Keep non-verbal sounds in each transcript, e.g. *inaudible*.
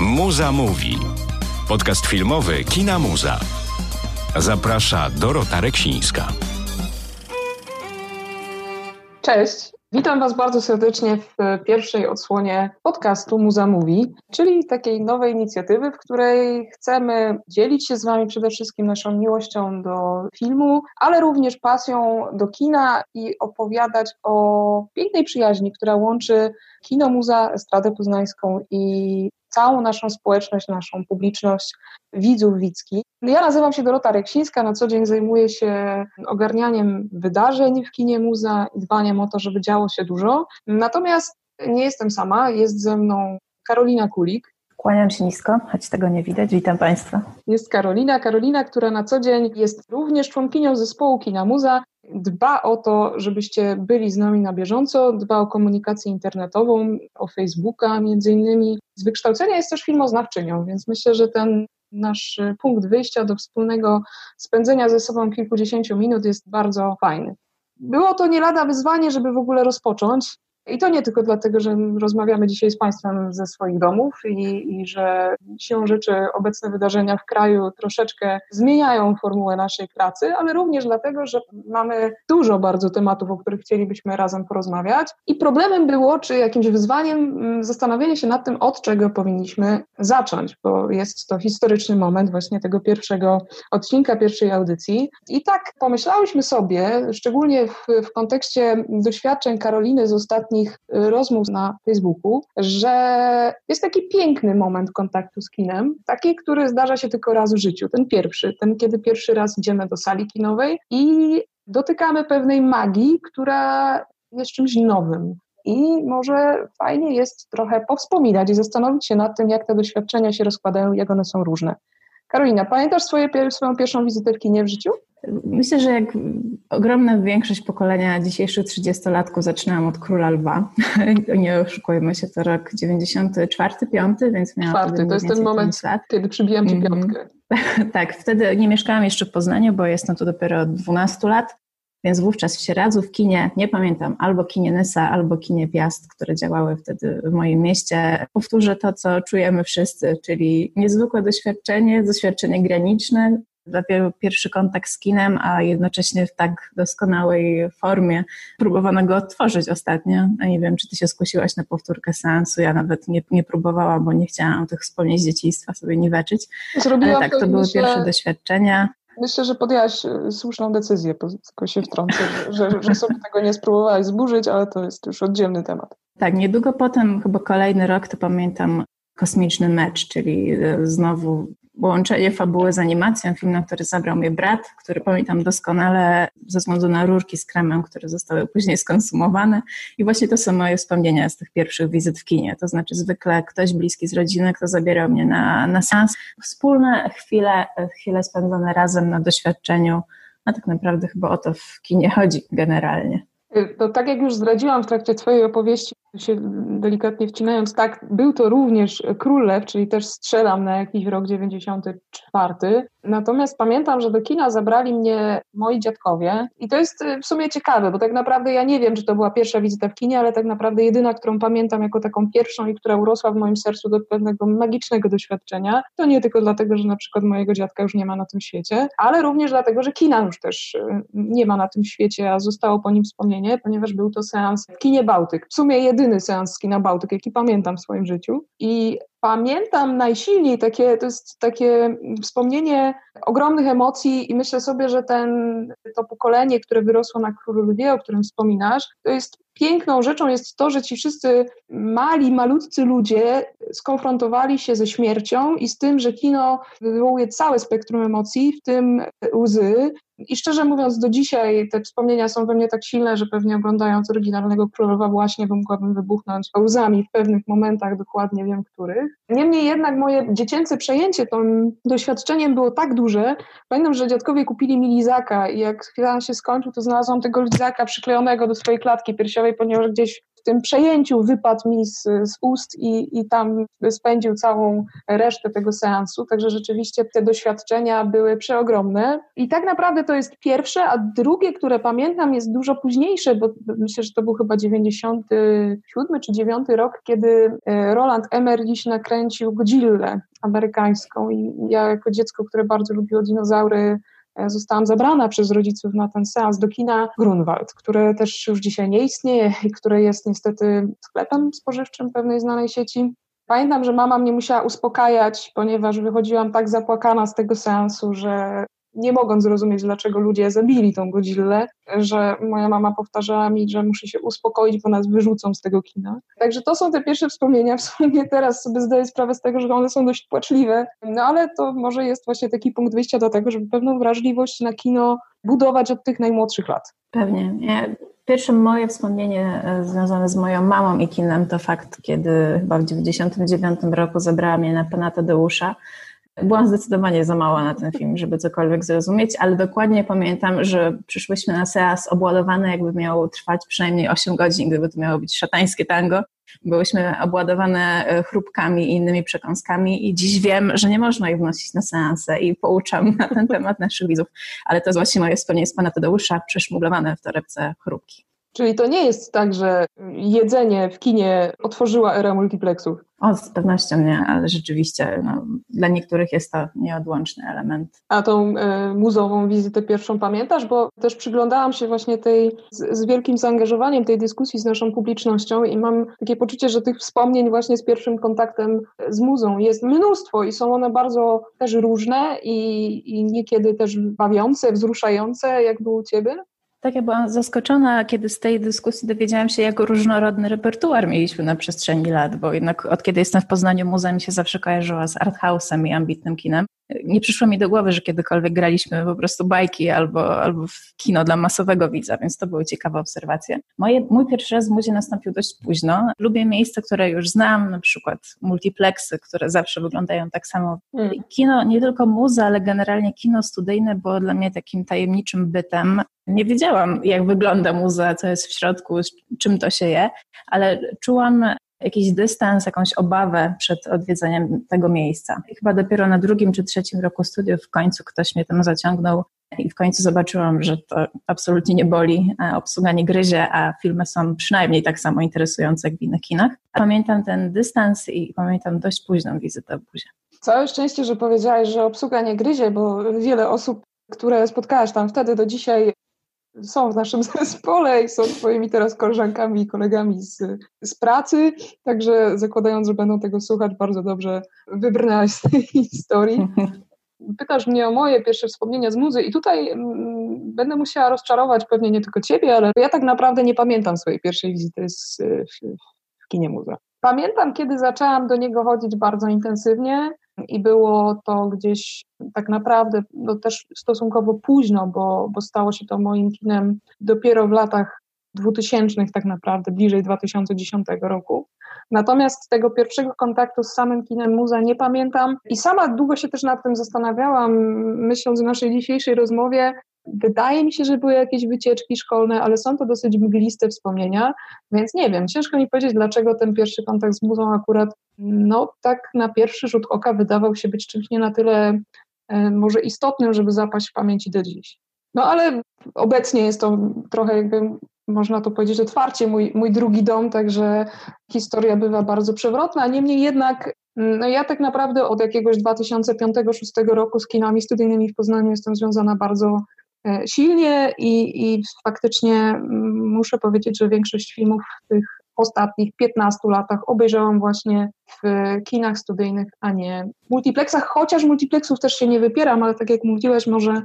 Muza mówi. Podcast filmowy Kina Muza. Zaprasza Dorota Reksińska. Cześć. Witam Was bardzo serdecznie w pierwszej odsłonie podcastu Muza Mówi, czyli takiej nowej inicjatywy, w której chcemy dzielić się z Wami przede wszystkim naszą miłością do filmu, ale również pasją do kina i opowiadać o pięknej przyjaźni, która łączy kino Muza, Estradę Poznańską i całą naszą społeczność, naszą publiczność widzów widzki. Ja nazywam się Dorota Reksińska, na co dzień zajmuję się ogarnianiem wydarzeń w kinie muza i dbaniem o to, żeby działo się dużo. Natomiast nie jestem sama, jest ze mną Karolina Kulik. Kłaniam się nisko, choć tego nie widać. Witam Państwa. Jest Karolina. Karolina, która na co dzień jest również członkinią zespołu Kina Muza dba o to, żebyście byli z nami na bieżąco, dba o komunikację internetową, o Facebooka między innymi. Z wykształcenia jest też filmoznawczynią, więc myślę, że ten nasz punkt wyjścia do wspólnego spędzenia ze sobą kilkudziesięciu minut jest bardzo fajny. Było to nie lada wyzwanie, żeby w ogóle rozpocząć. I to nie tylko dlatego, że rozmawiamy dzisiaj z Państwem ze swoich domów i, i że siłą rzeczy obecne wydarzenia w kraju troszeczkę zmieniają formułę naszej pracy, ale również dlatego, że mamy dużo bardzo tematów, o których chcielibyśmy razem porozmawiać. I problemem było, czy jakimś wyzwaniem, mm, zastanowienie się nad tym, od czego powinniśmy zacząć, bo jest to historyczny moment właśnie tego pierwszego odcinka, pierwszej audycji. I tak pomyślałyśmy sobie, szczególnie w, w kontekście doświadczeń Karoliny z ostatnich ostatnich y, rozmów na Facebooku, że jest taki piękny moment kontaktu z kinem, taki, który zdarza się tylko raz w życiu, ten pierwszy, ten kiedy pierwszy raz idziemy do sali kinowej i dotykamy pewnej magii, która jest czymś nowym. I może fajnie jest trochę powspominać i zastanowić się nad tym, jak te doświadczenia się rozkładają, jak one są różne. Karolina, pamiętasz swoje, swoją pierwszą wizytę w kinie w życiu? Myślę, że jak ogromna większość pokolenia dzisiejszych 30-latków zaczynałam od Króla Lwa. *laughs* Nie oszukujmy się, to rok 94, 5, więc miałam Czwarty, to jest ten moment, lat. kiedy przybijam ci mhm. piątkę. *laughs* tak, wtedy nie mieszkałam jeszcze w Poznaniu, bo jestem tu dopiero od 12 lat, więc wówczas w Sieradzu, w kinie, nie pamiętam, albo kinie Nysa, albo kinie Piast, które działały wtedy w moim mieście. Powtórzę to, co czujemy wszyscy, czyli niezwykłe doświadczenie, doświadczenie graniczne, dopiero pierwszy kontakt z kinem, a jednocześnie w tak doskonałej formie. Próbowano go odtworzyć ostatnio. A nie wiem, czy ty się skusiłaś na powtórkę seansu. Ja nawet nie, nie próbowałam, bo nie chciałam tych wspomnień z dzieciństwa sobie niweczyć. Zrobiłam Ale tak, to były myślę, pierwsze doświadczenia. Myślę, że podjęłaś słuszną decyzję, tylko się wtrącę, że, że sobie tego nie spróbowałaś zburzyć, ale to jest już oddzielny temat. Tak, niedługo potem, chyba kolejny rok, to pamiętam kosmiczny mecz, czyli e, znowu połączenie fabuły z animacją, film, na który zabrał mnie brat, który pamiętam doskonale ze względu na rurki z kremem, które zostały później skonsumowane. I właśnie to są moje wspomnienia z tych pierwszych wizyt w kinie. To znaczy zwykle ktoś bliski z rodziny, kto zabierał mnie na, na seans. Wspólne chwile, chwile spędzone razem na doświadczeniu, a tak naprawdę chyba o to w kinie chodzi generalnie. To tak jak już zdradziłam w trakcie Twojej opowieści, się delikatnie wcinając, tak, był to również Król Lew, czyli też strzelam na jakiś rok 94. Natomiast pamiętam, że do kina zabrali mnie moi dziadkowie i to jest y, w sumie ciekawe, bo tak naprawdę ja nie wiem, czy to była pierwsza wizyta w kinie, ale tak naprawdę jedyna, którą pamiętam jako taką pierwszą i która urosła w moim sercu do pewnego magicznego doświadczenia. To nie tylko dlatego, że na przykład mojego dziadka już nie ma na tym świecie, ale również dlatego, że kina już też y, nie ma na tym świecie, a zostało po nim wspomnienie, ponieważ był to seans w kinie Bałtyk. W sumie jedyny seans z kina Bałtyk, jaki pamiętam w swoim życiu. I pamiętam najsilniej takie, to jest takie wspomnienie ogromnych emocji i myślę sobie, że ten, to pokolenie, które wyrosło na Królu o którym wspominasz, to jest piękną rzeczą jest to, że ci wszyscy mali, malutcy ludzie skonfrontowali się ze śmiercią i z tym, że kino wywołuje całe spektrum emocji, w tym łzy. I szczerze mówiąc, do dzisiaj te wspomnienia są we mnie tak silne, że pewnie oglądając oryginalnego królowa właśnie mogłabym wybuchnąć łzami w pewnych momentach, dokładnie wiem których. Niemniej jednak moje dziecięce przejęcie tym doświadczeniem było tak duże. Pamiętam, że dziadkowie kupili mi lizaka i jak chwila się skończył, to znalazłam tego lizaka przyklejonego do swojej klatki piersiowej ponieważ gdzieś w tym przejęciu wypadł mi z, z ust i, i tam spędził całą resztę tego seansu. Także rzeczywiście te doświadczenia były przeogromne. I tak naprawdę to jest pierwsze, a drugie, które pamiętam, jest dużo późniejsze, bo myślę, że to był chyba 97 czy 9 rok, kiedy e, Roland Emmerich nakręcił Godzillę amerykańską i ja jako dziecko, które bardzo lubiło dinozaury, zostałam zabrana przez rodziców na ten seans do kina Grunwald, które też już dzisiaj nie istnieje i które jest niestety sklepem spożywczym pewnej znanej sieci. Pamiętam, że mama mnie musiała uspokajać, ponieważ wychodziłam tak zapłakana z tego seansu, że nie mogąc zrozumieć, dlaczego ludzie zabili tą Godzillę, że moja mama powtarzała mi, że muszę się uspokoić, bo nas wyrzucą z tego kina. Także to są te pierwsze wspomnienia. W sumie teraz sobie zdaję sprawę z tego, że one są dość płaczliwe, no ale to może jest właśnie taki punkt wyjścia do tego, żeby pewną wrażliwość na kino budować od tych najmłodszych lat. Pewnie. Ja, pierwsze moje wspomnienie e, związane z moją mamą i kinem to fakt, kiedy chyba w 1999 roku zabrała mnie na pana Tadeusza Byłam zdecydowanie za mała na ten film, żeby cokolwiek zrozumieć, ale dokładnie pamiętam, że przyszłyśmy na seans obładowane, jakby miało trwać przynajmniej 8 godzin, gdyby to miało być szatańskie tango. Byłyśmy obładowane e, chrupkami i innymi przekąskami i dziś wiem, że nie można ich wnosić na seanse i pouczam na ten temat naszych widzów. Ale to jest właśnie moje wspomnienie z pana Tadeusza, przeszmuglowane w torebce chrupki. Czyli to nie jest tak, że jedzenie w kinie otworzyła erę multiplexów. O, z pewnością nie, ale rzeczywiście no, dla niektórych jest to nieodłączny element. A tą y, muzową wizytę pierwszą pamiętasz? Bo też przyglądałam się właśnie tej z, z, wielkim zaangażowaniem tej dyskusji z naszą publicznością i mam takie poczucie, że tych wspomnień właśnie z pierwszym kontaktem z muzą jest mnóstwo i są one bardzo też różne i, i niekiedy też bawiące, wzruszające, jak było u Ciebie? Tak, ja byłam zaskoczona, kiedy z tej dyskusji dowiedziałam się, jak różnorodny repertuar mieliśmy na przestrzeni lat, bo jednak od kiedy jestem w Poznaniu, muza mi się zawsze kojarzyła z arthouse'em i ambitnym kinem. Nie przyszło mi do głowy, że kiedykolwiek graliśmy po prostu bajki albo, albo w kino dla masowego widza, więc to były ciekawe obserwacje. Moje, mój pierwszy raz w muzie nastąpił dość późno. Lubię miejsca, które już znam, na przykład multiplexy, które zawsze wyglądają tak samo. Mm. Kino, nie tylko muza, ale generalnie kino studyjne było dla mnie takim tajemniczym bytem. Nie wiedziałam, jak wygląda muza, co jest w środku, czym to się je, ale czułam jakiś dystans, jakąś obawę przed odwiedzeniem tego miejsca. I chyba dopiero na drugim czy trzecim roku studiów w końcu ktoś mnie tam zaciągnął i w końcu zobaczyłam, że to absolutnie nie boli, obsługa nie gryzie, a filmy są przynajmniej tak samo interesujące jak w innych kinach. Pamiętam ten dystans i pamiętam dość późną wizytę w buzie. Całe szczęście, że powiedziałaś, że obsługa nie gryzie, bo wiele osób, które spotkałaś tam wtedy do dzisiaj są w naszym *laughs* zespole i są twoimi teraz koleżankami i kolegami z, z pracy, także zakładając, że będą tego słuchać, bardzo dobrze wybrnęłaś z tej *laughs* historii. *laughs* Pytasz mnie o moje pierwsze wspomnienia z muzy i tutaj mm, będę musiała rozczarować pewnie nie tylko ciebie, ale ja tak naprawdę nie pamiętam swojej pierwszej wizyty z, w, w kinie muza. Pamiętam, kiedy zaczęłam do niego chodzić bardzo intensywnie i było to gdzieś tak naprawdę no też stosunkowo późno, bo, bo stało się to moim kinem dopiero w latach 2000 tak naprawdę, bliżej 2010 roku. Natomiast tego pierwszego kontaktu z samym kinem muza nie pamiętam i sama długo się też nad tym zastanawiałam, myśląc o naszej dzisiejszej rozmowie, Wydaje mi się, że były jakieś wycieczki szkolne, ale są to dosyć mgliste wspomnienia, więc nie wiem, ciężko mi powiedzieć, dlaczego ten pierwszy kontakt z muzą akurat, no tak na pierwszy rzut oka wydawał się być czymś nie na tyle e, może istotnym, żeby zapaść w pamięci do dziś. No ale obecnie jest to trochę jakby, można to powiedzieć otwarcie, mój, mój drugi dom, także historia bywa bardzo przewrotna, niemniej jednak no ja tak naprawdę od jakiegoś 2005-2006 roku z kinami studyjnymi w Poznaniu jestem związana bardzo silnie i, i faktycznie mm, muszę powiedzieć, że większość filmów tych ostatnich 15 latach obejrzałam właśnie w kinach studyjnych, a nie multiplexach, chociaż multiplexów też się nie wypieram, ale tak jak mówiłeś, może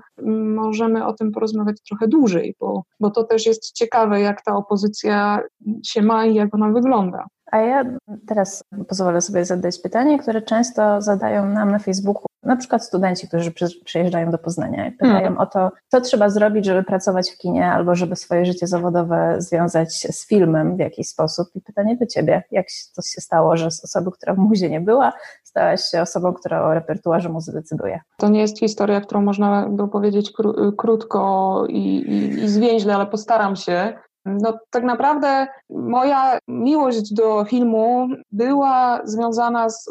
możemy o tym porozmawiać trochę dłużej, bo, bo to też jest ciekawe, jak ta opozycja się ma i jak ona wygląda. A ja teraz pozwolę sobie zadać pytanie, które często zadają nam na Facebooku na przykład studenci, którzy przyjeżdżają do Poznania i pytają hmm. o to, co trzeba zrobić, żeby pracować w kinie albo żeby swoje życie zawodowe związać z filmem w jakiś sposób. I pytanie do ciebie, jak to się stało, że z osoby, która w muzie nie była, stałaś się osobą, która o repertuarze muzy decyduje? To nie jest historia, którą można by powiedzieć kró krótko i, i, i zwięźle, ale postaram się. No, tak naprawdę moja miłość do filmu była związana z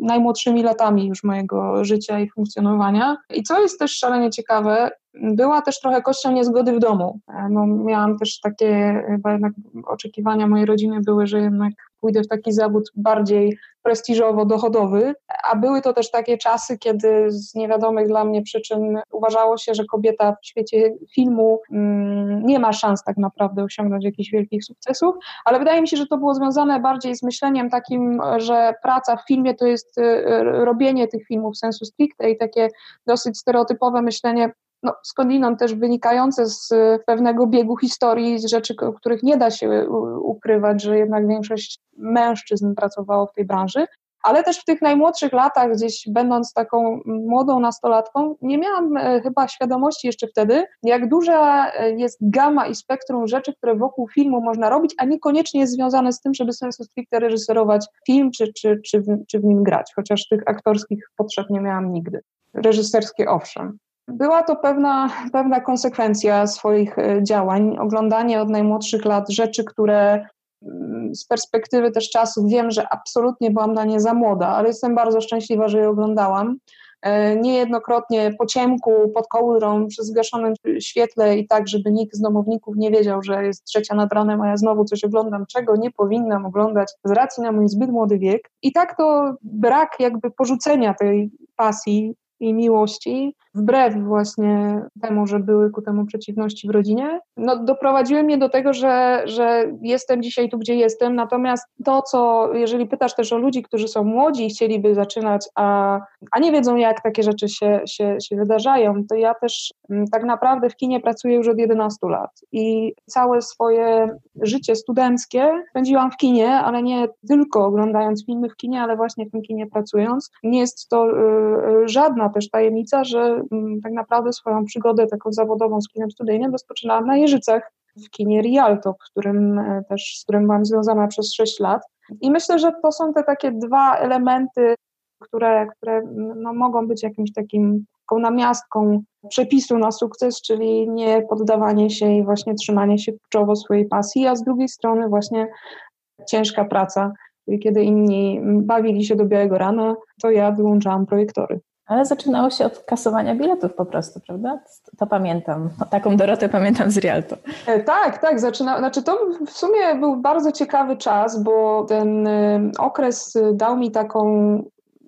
najmłodszymi latami już mojego życia i funkcjonowania. I co jest też szalenie ciekawe, była też trochę kością niezgody w domu. No, miałam też takie, jednak oczekiwania mojej rodziny były, że jednak pójdę w taki zawód bardziej prestiżowo-dochodowy, a były to też takie czasy, kiedy z niewiadomych dla mnie przyczyn uważało się, że kobieta w świecie filmu mm, nie ma szans tak naprawdę osiągnąć jakichś wielkich sukcesów, ale wydaje mi się, że to było związane bardziej z myśleniem takim, że praca w filmie to jest y, robienie tych filmów sensu stricte i takie dosyć stereotypowe myślenie no, skądinąd też wynikające z pewnego biegu historii, z rzeczy, których nie da się ukrywać, że jednak większość mężczyzn pracowało w tej branży. Ale też w tych najmłodszych latach, gdzieś będąc taką młodą nastolatką, nie miałam e, chyba świadomości jeszcze wtedy, jak duża e, jest gama i spektrum rzeczy, które wokół filmu można robić, a niekoniecznie jest związane z tym, żeby sensu stricte reżyserować film czy, czy, czy, w, czy w nim grać, chociaż tych aktorskich potrzeb nie miałam nigdy. Reżyserskie owszem. Była to pewna, pewna konsekwencja swoich e, działań, oglądanie od najmłodszych lat rzeczy, które mm, z perspektywy też czasów wiem, że absolutnie byłam na nie za młoda, ale jestem bardzo szczęśliwa, że je oglądałam. E, niejednokrotnie po ciemku, pod kołdrą, przy zgaszonym świetle i tak, żeby nikt z domowników nie wiedział, że jest trzecia nad ranem, a ja znowu coś oglądam, czego nie powinnam oglądać z racji na mój zbyt młody wiek. I tak to brak jakby porzucenia tej pasji i miłości, wbrew właśnie temu, że były ku temu przeciwności w rodzinie, no doprowadziły mnie do tego, że, że jestem dzisiaj tu, gdzie jestem. Natomiast to, co, jeżeli pytasz też o ludzi, którzy są młodzi i chcieliby zaczynać, a, a nie wiedzą, jak takie rzeczy się, się, się wydarzają, to ja też mm, tak naprawdę w kinie pracuję już od 11 lat i całe swoje życie studenckie spędziłam w kinie, ale nie tylko oglądając filmy w kinie, ale właśnie w tym kinie pracując. Nie jest to y, y żadna też tajemnica, że tak naprawdę swoją przygodę taką zawodową z kinem studyjnym rozpoczynałam na Jeżycach w kinie Rialto, którym e, też, z którym byłam związana przez 6 lat. I myślę, że to są te takie dwa elementy, które, które no, mogą być jakimś takim taką namiastką przepisu na sukces, czyli nie poddawanie się i właśnie trzymanie się kurczowo swojej pasji, a z drugiej strony właśnie ciężka praca, kiedy inni bawili się do białego rana, to ja wyłączałam projektory. Ale zaczynało się od kasowania biletów po prostu, prawda? To pamiętam. Taką Dorotę pamiętam z Rialto. E, tak, tak. Zaczyna, znaczy to w sumie był bardzo ciekawy czas, bo ten e, okres dał mi taką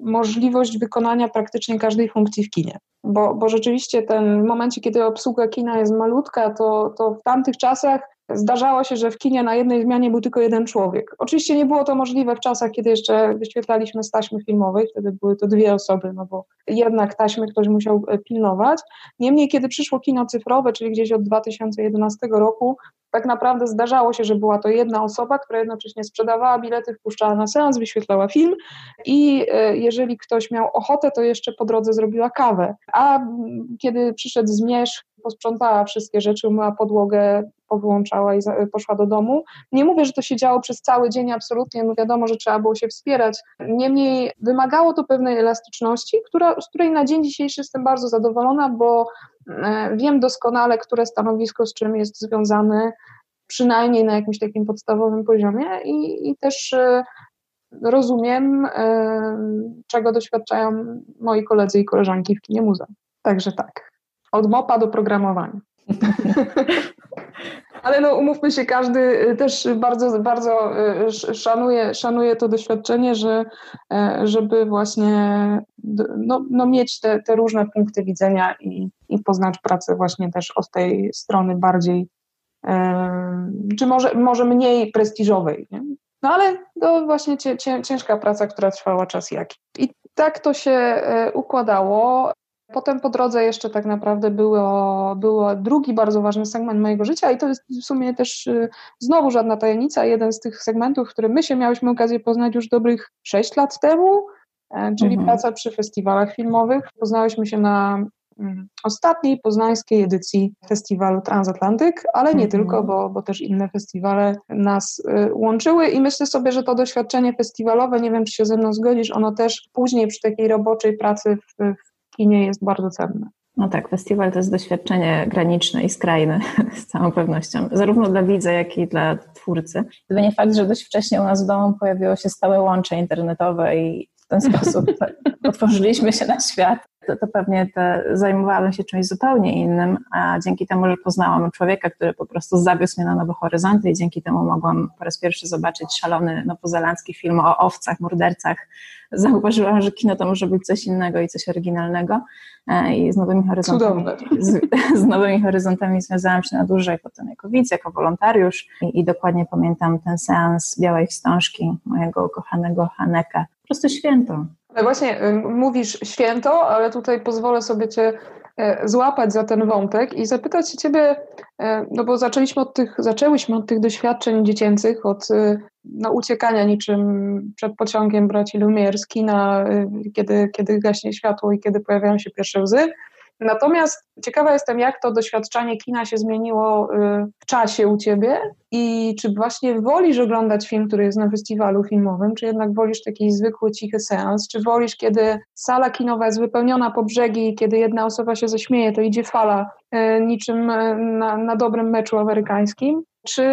możliwość wykonania praktycznie każdej funkcji w kinie. Bo, bo rzeczywiście ten w momencie, kiedy obsługa kina jest malutka, to, to w tamtych czasach Zdarzało się, że w kinie na jednej zmianie był tylko jeden człowiek. Oczywiście nie było to możliwe w czasach, kiedy jeszcze wyświetlaliśmy z taśmy filmowej, wtedy były to dwie osoby, no bo jednak taśmy ktoś musiał e, pilnować. Niemniej, kiedy przyszło kino cyfrowe, czyli gdzieś od 2011 roku, tak naprawdę zdarzało się, że była to jedna osoba, która jednocześnie sprzedawała bilety, wpuszczała na seans, wyświetlała film i e, jeżeli ktoś miał ochotę, to jeszcze po drodze zrobiła kawę. A kiedy przyszedł zmierzch, posprzątała wszystkie rzeczy, umyła podłogę, powyłączała i poszła do domu. Nie mówię, że to się działo przez cały dzień, absolutnie, no wiadomo, że trzeba było się wspierać. Niemniej wymagało to pewnej elastyczności, która, z której na dzień dzisiejszy jestem bardzo zadowolona, bo e, wiem doskonale, które stanowisko z czym jest związane, przynajmniej na jakimś takim podstawowym poziomie i, i też e, rozumiem, e, czego doświadczają moi koledzy i koleżanki w kinie muza. Także tak. Od mopa do programowania. *laughs* Ale no umówmy się, każdy y, też bardzo, bardzo y, szanuje, szanuje to doświadczenie, że, e, żeby właśnie no, no mieć te, te różne punkty widzenia i, i poznać pracę właśnie też od tej strony bardziej, e, czy może, może mniej prestiżowej. Nie? No ale to właśnie ciężka praca, która trwała czas jaki. I tak to się e, układało. Potem po drodze jeszcze tak naprawdę było, było drugi bardzo ważny segment mojego życia i to jest w sumie też y, znowu żadna tajemnica. Jeden z tych segmentów, który my się miałyśmy okazję poznać już dobrych sześć lat temu, e, czyli mhm. praca przy festiwalach filmowych. Poznałyśmy się na mm, ostatniej poznańskiej edycji festiwalu Transatlantyk, ale nie mhm. tylko, bo, bo też inne festiwale nas y, łączyły i myślę sobie, że to doświadczenie festiwalowe, nie wiem czy się ze mną zgodzisz, ono też później przy takiej roboczej pracy w kinie jest bardzo cenne. No tak, festiwal to jest doświadczenie graniczne i skrajne *laughs* z całą pewnością, zarówno dla widza, jak i dla twórcy. Gdyby nie fakt, że dość wcześnie u nas w domu pojawiło się stałe łącze internetowe i w ten sposób *laughs* otworzyliśmy się na świat, to, to pewnie te, zajmowałabym się czymś zupełnie innym, a dzięki temu, że poznałam człowieka, który po prostu zawiózł mnie na nowe horyzonty i dzięki temu mogłam po raz pierwszy zobaczyć szalony nowozelandzki film o owcach, mordercach, zauważyłam, że kino to może być coś innego i coś oryginalnego e, i z nowymi horyzontami, z, *laughs* z, nowymi horyzontami związałam się na dłużej potem jako widz, jako wolontariusz i, i dokładnie pamiętam ten seans Białej Wstążki mojego ukochanego Haneka. Po prostu święto. Ale właśnie mówisz święto, ale tutaj pozwolę sobie Cię e, złapać za ten wątek i zapytać się Ciebie, e, no bo zaczęliśmy od tych, zaczęłyśmy od tych doświadczeń dziecięcych, od e, no, uciekania niczym przed pociągiem braci Lumière z kina, kiedy, kiedy gaśnie światło i kiedy pojawiają się pierwsze łzy, Natomiast ciekawa jestem, jak to doświadczenie kina się zmieniło y, w czasie u ciebie i czy właśnie wolisz oglądać film, który jest na festiwalu filmowym, czy jednak wolisz taki zwykły, cichy seans, czy wolisz, kiedy sala kinowa jest wypełniona po brzegi i kiedy jedna osoba się zaśmieje, to idzie fala y, niczym y, na, na dobrym meczu amerykańskim, czy,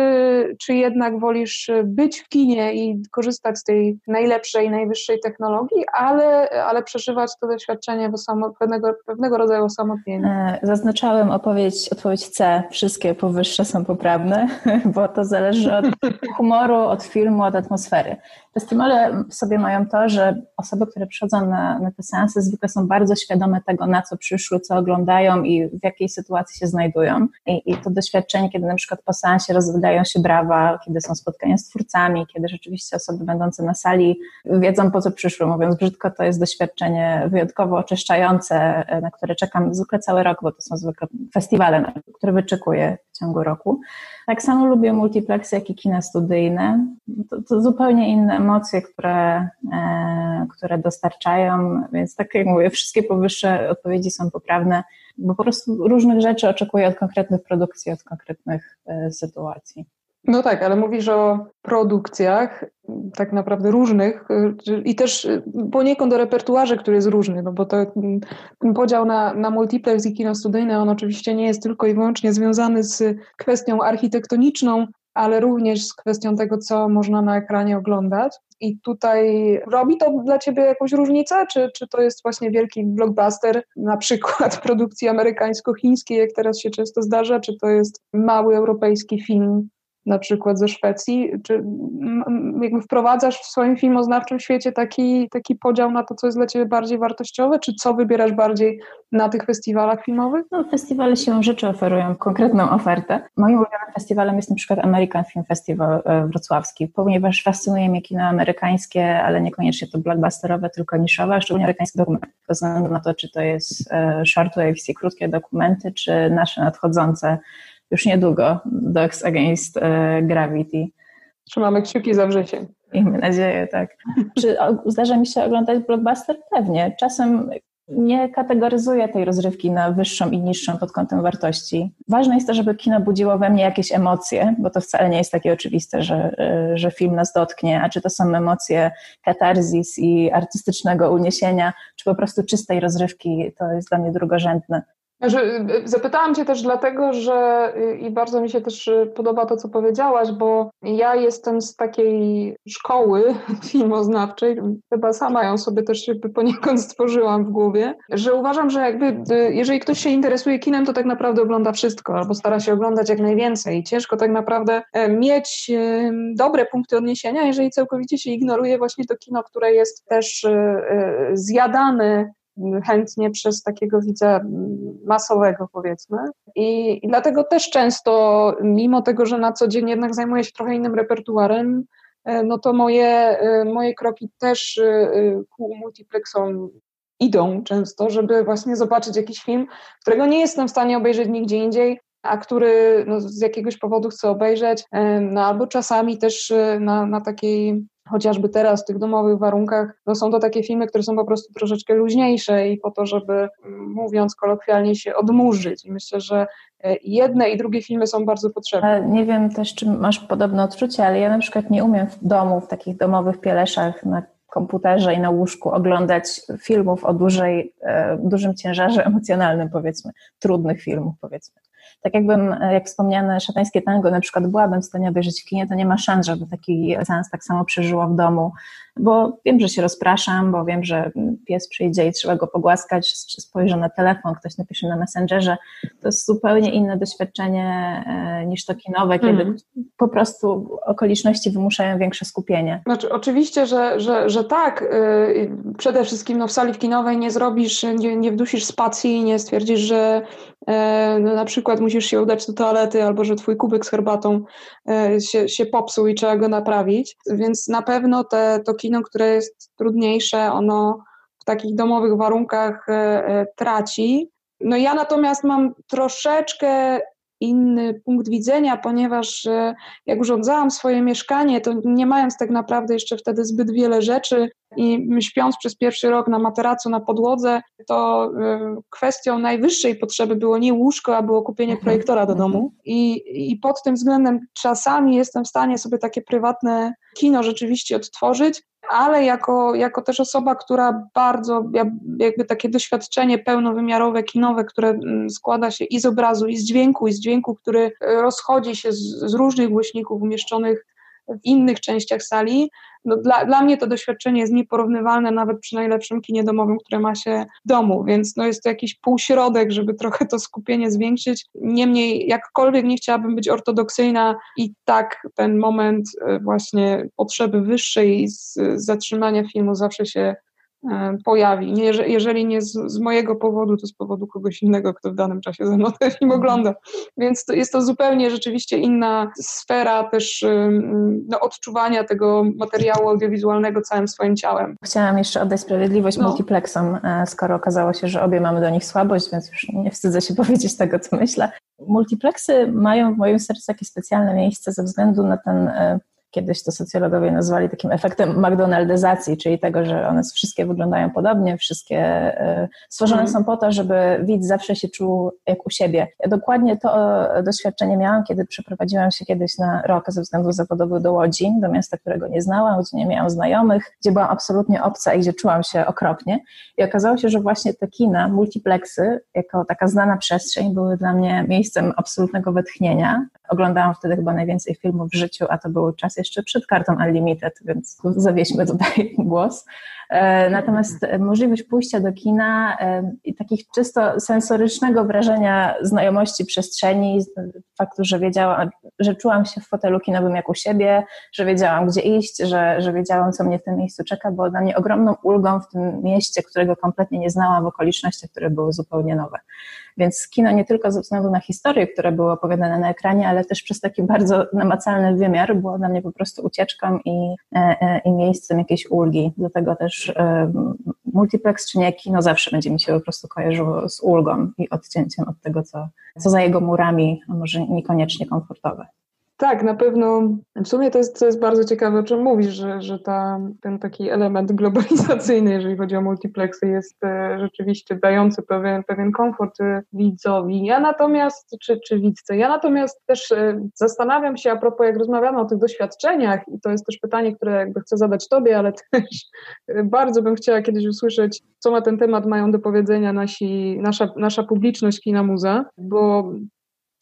czy jednak wolisz być w kinie i korzystać z tej najlepszej, najwyższej technologii, ale, ale przeżywać to doświadczenie pewnego, pewnego rodzaju osamotnienia? E, zaznaczałem odpowiedź, odpowiedź C. Wszystkie powyższe są poprawne, *laughs* bo to zależy od *laughs* humoru, od filmu, od atmosfery. Festiwale sobie mają to, że osoby, które przychodzą na, na te seansy zwykle są bardzo świadome tego, na co przyszły, co oglądają i w jakiej sytuacji się znajdują. I, i to doświadczenie, kiedy na przykład po seansie rozwydają się brawa, kiedy są spotkania z twórcami, kiedy rzeczywiście osoby będące na sali wiedzą, po co przyszły. Mówiąc brzydko, to jest doświadczenie wyjątkowo oczyszczające, na które czekam zwykle cały rok, bo to są zwykle festiwale, które wyczekuję w ciągu roku. Tak samo lubię multiplexy, jak i kina studyjne. To, to zupełnie inne emocje, które, e, które dostarczają, więc tak jak mówię, wszystkie powyższe odpowiedzi są poprawne, bo po prostu różnych rzeczy oczekuję od konkretnych produkcji, od konkretnych e, sytuacji. No tak, ale mówisz o produkcjach tak naprawdę różnych i też poniekąd o repertuarze, który jest różny, no bo to, ten podział na, na multiplex i kino studyjne, on oczywiście nie jest tylko i wyłącznie związany z kwestią architektoniczną, ale również z kwestią tego, co można na ekranie oglądać. I tutaj robi to dla Ciebie jakąś różnicę? Czy, czy to jest właśnie wielki blockbuster, na przykład *laughs* produkcji amerykańsko-chińskiej, jak teraz się często zdarza, czy to jest mały europejski film na przykład ze Szwecji, czy jakby wprowadzasz w swoim filmoznawczym świecie taki, taki podział na to, co jest dla Ciebie bardziej wartościowe, czy co wybierasz bardziej na tych festiwalach filmowych? No, festiwale siłą rzeczy oferują konkretną ofertę. Moim ulubionym festiwalem jest na przykład American Film Festival e, wrocławski, ponieważ fascynuje mnie kino amerykańskie, ale niekoniecznie to blockbusterowe, tylko niszowe, szczególnie amerykańskie dokumenty, bez względu na to, czy to jest e, shortwaves i krótkie dokumenty, czy nasze nadchodzące już niedługo Dogs Against e, Gravity. Trzymamy kciuki za wrzesień. Miejmy nadzieję, tak. Czy zdarza mi się oglądać blockbuster? Pewnie. Czasem nie kategoryzuję tej rozrywki na wyższą i niższą pod kątem wartości. Ważne jest to, żeby kino budziło we mnie jakieś emocje, bo to wcale nie jest takie oczywiste, że, e, że film nas dotknie, a czy to są emocje katarzis i artystycznego uniesienia, czy po prostu czystej rozrywki, to jest dla mnie drugorzędne. Zapytałam Cię też dlatego, że i bardzo mi się też podoba to, co powiedziałaś, bo ja jestem z takiej szkoły *laughs* filmoznawczej, chyba sama ją sobie też jakby poniekąd stworzyłam w głowie, że uważam, że jakby jeżeli ktoś się interesuje kinem, to tak naprawdę ogląda wszystko, albo stara się oglądać jak najwięcej. Ciężko tak naprawdę e, mieć dobre punkty odniesienia, jeżeli całkowicie się ignoruje właśnie to kino, które jest też zjadane chętnie przez takiego widza masowego, powiedzmy. I, I, dlatego też często, mimo tego, że na co dzień jednak zajmuję się trochę innym repertuarem, e, no to moje, e, moje kroki też e, ku multiplexom idą często, żeby właśnie zobaczyć jakiś film, którego nie jestem w stanie obejrzeć nigdzie indziej, a który no, z jakiegoś powodu chcę obejrzeć, no, albo czasami też na, na takiej chociażby teraz w tych domowych warunkach, no są to takie filmy, które są po prostu troszeczkę luźniejsze i po to, żeby mówiąc kolokwialnie się odmurzyć. I myślę, że e, jedne i drugie filmy są bardzo potrzebne. Nie wiem też, czy masz podobne odczucie, ale ja na przykład nie umiem w domu, w takich domowych pieleszach na komputerze i na łóżku oglądać filmów o dużej, e, dużym ciężarze *laughs* emocjonalnym, powiedzmy, trudnych filmów, powiedzmy. Tak jakbym, e, jak wspomniane szatańskie tango na przykład byłabym w stanie obejrzeć w kinie, to nie ma szans, żeby taki seans tak samo przeżyła w domu, bo wiem, że się rozpraszam, bo wiem, że pies przyjdzie i trzeba go pogłaskać, spojrzę na telefon, ktoś napisze na Messengerze. To jest zupełnie inne doświadczenie e, niż to kinowe, kiedy mm. po prostu okoliczności wymuszają większe skupienie. Znaczy, oczywiście, że, że, że tak. Y, przede wszystkim no, w sali kinowej nie zrobisz, nie, nie wdusisz spacji, nie stwierdzisz, że no, na przykład musisz się udać do toalety albo że twój kubek z herbatą e, się, się popsuł i trzeba go naprawić. Więc na pewno te, to kino, które jest trudniejsze, ono w takich domowych warunkach e, traci. No ja natomiast mam troszeczkę inny punkt widzenia, ponieważ jak urządzałam swoje mieszkanie, to nie mając tak naprawdę jeszcze wtedy zbyt wiele rzeczy i śpiąc przez pierwszy rok na materacu na podłodze, to y, kwestią najwyższej potrzeby było nie łóżko, a było kupienie mhm. projektora do domu. I, I pod tym względem czasami jestem w stanie sobie takie prywatne kino rzeczywiście odtworzyć, ale jako, jako też osoba, która bardzo, jakby takie doświadczenie pełnowymiarowe, kinowe, które mm, składa się i z obrazu, i z dźwięku, i z dźwięku, który rozchodzi się z, z różnych głośników umieszczonych w innych częściach sali. No dla, dla mnie to doświadczenie jest nieporównywalne nawet przy najlepszym kinie domowym, które ma się w domu, więc no jest to jakiś półśrodek, żeby trochę to skupienie zwiększyć. Niemniej, jakkolwiek nie chciałabym być ortodoksyjna, i tak ten moment e, właśnie potrzeby wyższej zatrzymania filmu zawsze się pojawi. Nie, jeżeli nie z, z, mojego powodu, to z powodu kogoś innego, kto w danym czasie ze mną *laughs* ten film ogląda. Więc to, jest to zupełnie rzeczywiście inna sfera też no, odczuwania tego materiału audiowizualnego całym swoim ciałem. Chciałam jeszcze oddać sprawiedliwość no. multiplexom, e, skoro okazało się, że obie mamy do nich słabość, więc już nie wstydzę się *laughs* powiedzieć tego, co myślę. Multiplexy mają w moim sercu takie specjalne miejsce ze względu na ten e, kiedyś to socjologowie nazwali takim efektem McDonaldyzacji, czyli tego, że one wszystkie wyglądają podobnie, wszystkie e, stworzone mm. są po to, żeby widz zawsze się czuł jak u siebie. Ja dokładnie to e, doświadczenie miałam, kiedy przeprowadziłam się kiedyś na rok ze względów zawodowych do Łodzi, do miasta, którego nie znałam, gdzie nie miałam znajomych, gdzie byłam absolutnie obca i gdzie czułam się okropnie. I okazało się, że właśnie te kina, multiplexy, jako taka znana przestrzeń, były dla mnie miejscem absolutnego wytchnienia. Oglądałam wtedy chyba najwięcej filmów w życiu, a to był czas jeszcze przed kartą Unlimited, więc zawieźmy tutaj *laughs* głos. E, natomiast możliwość pójścia do kina e, i takich czysto sensorycznego wrażenia znajomości przestrzeni, faktu, że wiedziałam, że czułam się w fotelu kinowym jak u siebie, że wiedziałam, gdzie iść, że, że wiedziałam, co mnie w tym miejscu czeka, było dla mnie ogromną ulgą w tym mieście, którego kompletnie nie znałam, w okolicznościach, które były zupełnie nowe. Więc kino nie tylko ze względu na historię, które były opowiadane na ekranie, ale też przez taki bardzo namacalny wymiar było dla mnie po prostu ucieczką i, e, i miejscem jakiejś ulgi. Dlatego też też multiplex czy nie, kino zawsze będzie mi się po prostu kojarzyło z ulgą i odcięciem od tego, co, co za jego murami, a może niekoniecznie komfortowe. Tak, na pewno. W sumie to jest, to jest bardzo ciekawe, o czym mówisz, że, że ta, ten taki element globalizacyjny, jeżeli chodzi o multiplexy, jest e, rzeczywiście dający pewien, pewien komfort e, widzowi. Ja natomiast, czy, czy widzce, ja natomiast też e, zastanawiam się a propos, jak rozmawiamy o tych doświadczeniach, i to jest też pytanie, które jakby chcę zadać Tobie, ale *laughs* też bardzo bym chciała kiedyś usłyszeć, co na ten temat mają do powiedzenia nasi, nasza, nasza publiczność kina muza, bo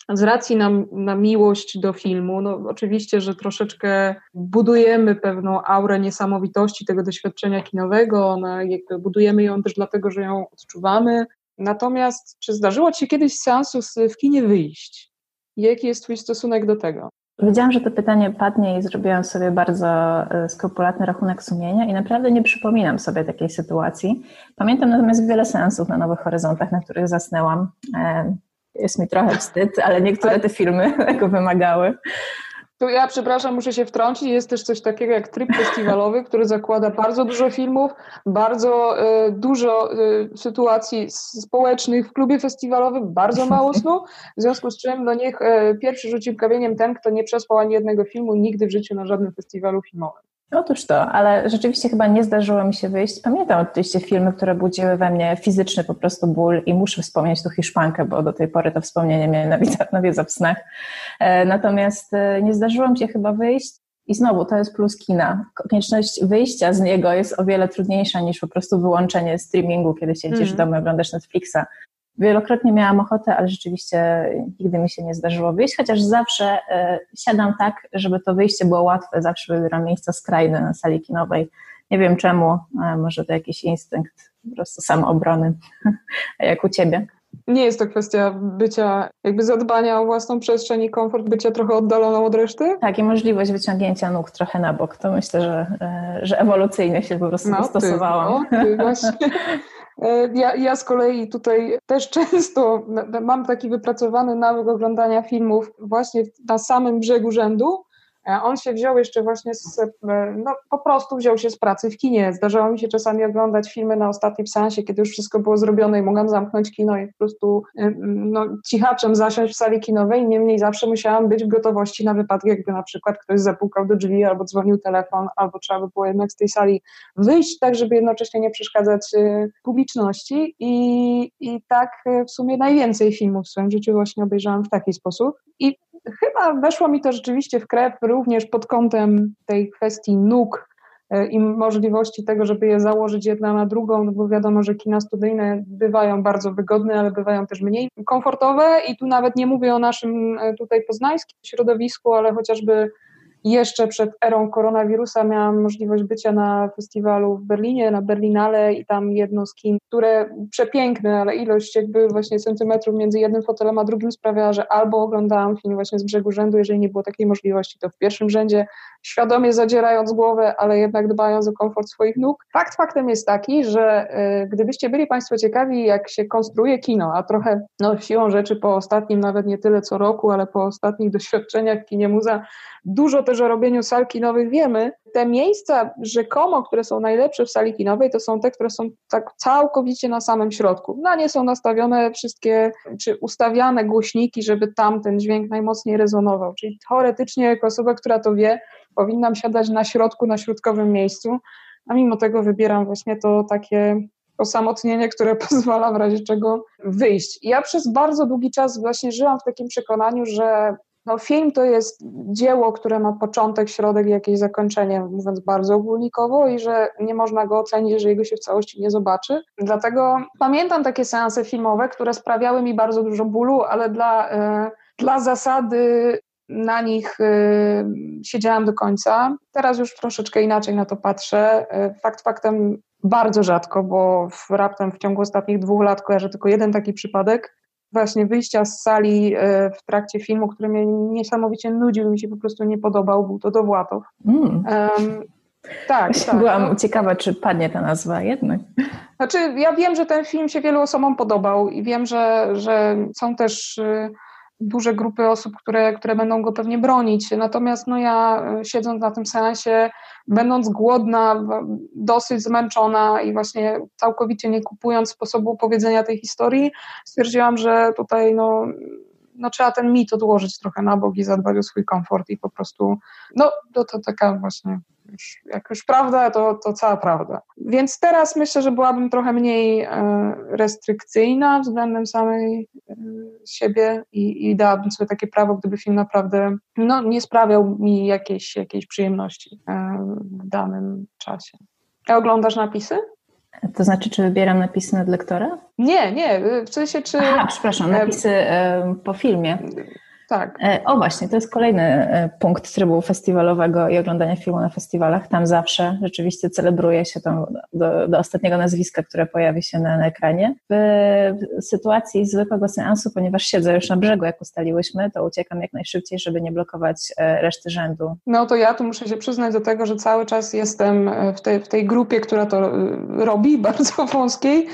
z racji na, na miłość do filmu, no oczywiście, że troszeczkę budujemy pewną aurę niesamowitości tego doświadczenia kinowego, no, jakby budujemy ją też dlatego, że ją odczuwamy. Natomiast czy zdarzyło Ci się kiedyś z seansu w kinie wyjść? Jaki jest Twój stosunek do tego? Wiedziałam, że to pytanie padnie i zrobiłam sobie bardzo e, skrupulatny rachunek sumienia i naprawdę nie przypominam sobie takiej sytuacji. Pamiętam natomiast wiele seansów na Nowych Horyzontach, na których zasnęłam. Jest mi trochę wstyd, ale niektóre te filmy *laughs* tego wymagały. Tu ja, przepraszam, muszę się wtrącić. Jest też coś takiego jak tryb festiwalowy, który zakłada bardzo dużo filmów, bardzo y, dużo y, sytuacji społecznych w klubie festiwalowym, bardzo mało *laughs* snu. W związku z czym, no niech y, pierwszy rzuci kamieniem ten, kto nie przespał ani jednego filmu nigdy w życiu na żadnym festiwalu filmowym. Otóż to, ale rzeczywiście chyba nie zdarzyło mi się wyjść. Pamiętam oczywiście filmy, które budziły we mnie fizyczny po prostu ból i muszę wspomnieć tu Hiszpankę, bo do tej pory to wspomnienie mnie nawiedza w snach. E, natomiast e, nie zdarzyło mi się chyba wyjść. I znowu, to jest plus kina. Konieczność wyjścia z niego jest o wiele trudniejsza niż po prostu wyłączenie streamingu, kiedy siedzisz mm. w domu i oglądasz Netflixa. Wielokrotnie miałam ochotę, ale rzeczywiście nigdy mi się nie zdarzyło wyjść, chociaż zawsze y, siadam tak, żeby to wyjście było łatwe, zawsze wybieram miejsca skrajne na sali kinowej. Nie wiem czemu, może to jakiś instynkt po prostu samoobrony. *laughs* Jak u Ciebie? nie jest to kwestia bycia, jakby zadbania o własną przestrzeń i komfort, bycia trochę oddaloną od reszty? Tak, i możliwość wyciągnięcia nóg trochę na bok. To myślę, że, e, że ewolucyjnie się po prostu no, dostosowałam. Ty, no, ty właśnie. *laughs* E, ja, ja z kolei tutaj też często mam taki wypracowany nawyk oglądania filmów właśnie na samym brzegu rzędu, on się wziął jeszcze właśnie z, e, no po prostu wziął się z pracy w kinie. Zdarzało mi się czasami oglądać filmy na ostatnim seansie, kiedy już wszystko było zrobione i mogłam zamknąć kino i po prostu e, no, cichaczem zasiąść w sali kinowej. Niemniej zawsze musiałam być w gotowości na wypadek, jakby na przykład ktoś zapukał do drzwi albo dzwonił telefon, albo trzeba by było jednak z tej sali wyjść, tak żeby jednocześnie nie przeszkadzać publiczności. I, i tak w sumie najwięcej filmów w swoim życiu właśnie obejrzałam w taki sposób. I chyba weszło mi to rzeczywiście w krew również pod kątem tej kwestii nóg e, i możliwości tego, żeby je założyć jedna na drugą, no bo wiadomo, że kina studyjne bywają bardzo wygodne, ale bywają też mniej komfortowe. I tu nawet nie mówię o naszym e, tutaj poznańskim środowisku, ale chociażby jeszcze przed erą koronawirusa miałam możliwość bycia na festiwalu w Berlinie, na Berlinale i tam jedno z kin, które przepiękne, ale ilość jakby właśnie centymetrów między jednym fotelem a drugim sprawiała, że albo oglądałam film właśnie z brzegu rzędu, jeżeli nie było takiej możliwości, to w pierwszym rzędzie, świadomie zadzierając głowę, ale jednak dbając o komfort swoich nóg. Fakt faktem jest taki, że y, gdybyście byli Państwo ciekawi, jak się konstruuje kino, a trochę no, siłą rzeczy po ostatnim, nawet nie tyle co roku, ale po ostatnich doświadczeniach kinie muza, dużo też o robieniu sal kinowych wiemy. Te miejsca rzekomo, które są najlepsze w sali kinowej, to są te, które są tak całkowicie na samym środku. Na nie są nastawione wszystkie, czy ustawiane głośniki, żeby tam ten dźwięk najmocniej rezonował. Czyli teoretycznie, jako osoba, która to wie, powinnam siadać na środku, na środkowym miejscu, a mimo tego wybieram właśnie to takie osamotnienie, które *laughs* pozwala w razie czego wyjść. Ja przez bardzo długi czas właśnie żyłam w takim przekonaniu, że no, film to jest dzieło, które ma początek, środek i jakieś zakończenie, mówiąc bardzo ogólnikowo, i że nie można go ocenić, jeżeli go się w całości nie zobaczy. Dlatego pamiętam takie seanse filmowe, które sprawiały mi bardzo dużo bólu, ale dla, y, dla zasady na nich y, siedziałam do końca. Teraz już troszeczkę inaczej na to patrzę. Y, fakt faktem bardzo rzadko, bo w, raptem w ciągu ostatnich dwóch lat kojarzę tylko jeden taki przypadek, właśnie wyjścia z sali e, w trakcie filmu, który mnie niesamowicie nudził, mi się po prostu nie podobał, był to Dowłatow. Mm. Um, tak, tak. Byłam ciekawa, czy padnie ta nazwa jednak. Znaczy, ja wiem, że ten film się wielu osobom podobał i wiem, że, że są też y, duże grupy osób, które, które będą go pewnie bronić. Natomiast no ja e, siedząc na tym seansie, będąc głodna, dosyć zmęczona i właśnie całkowicie nie kupując sposobu powiedzenia tej historii, stwierdziłam, że tutaj no, no trzeba ten mit odłożyć trochę na bok i zadbać o swój komfort i po prostu, no to, to taka właśnie już, jak już prawda, to, to cała prawda. Więc teraz myślę, że byłabym trochę mniej e, restrykcyjna względem samej e, siebie i, i dałabym sobie takie prawo, gdyby film naprawdę no, nie sprawiał mi jakiejś, jakiejś przyjemności e, w danym czasie. A oglądasz napisy? To znaczy, czy wybieram napisy nad lektora? Nie, nie. W sensie, czy. Aha, przepraszam, napisy po filmie. Tak. E, o właśnie, to jest kolejny e, punkt trybu festiwalowego i oglądania filmu na festiwalach. Tam zawsze rzeczywiście celebruje się to do, do ostatniego nazwiska, które pojawi się na, na, ekranie. W sytuacji zwykłego seansu, ponieważ siedzę już na brzegu, jak ustaliłyśmy, to uciekam jak najszybciej, żeby nie blokować e, reszty rzędu. No to ja tu muszę się przyznać do tego, że cały czas jestem w tej, w tej grupie, która to robi, *laughs* bardzo wąskiej.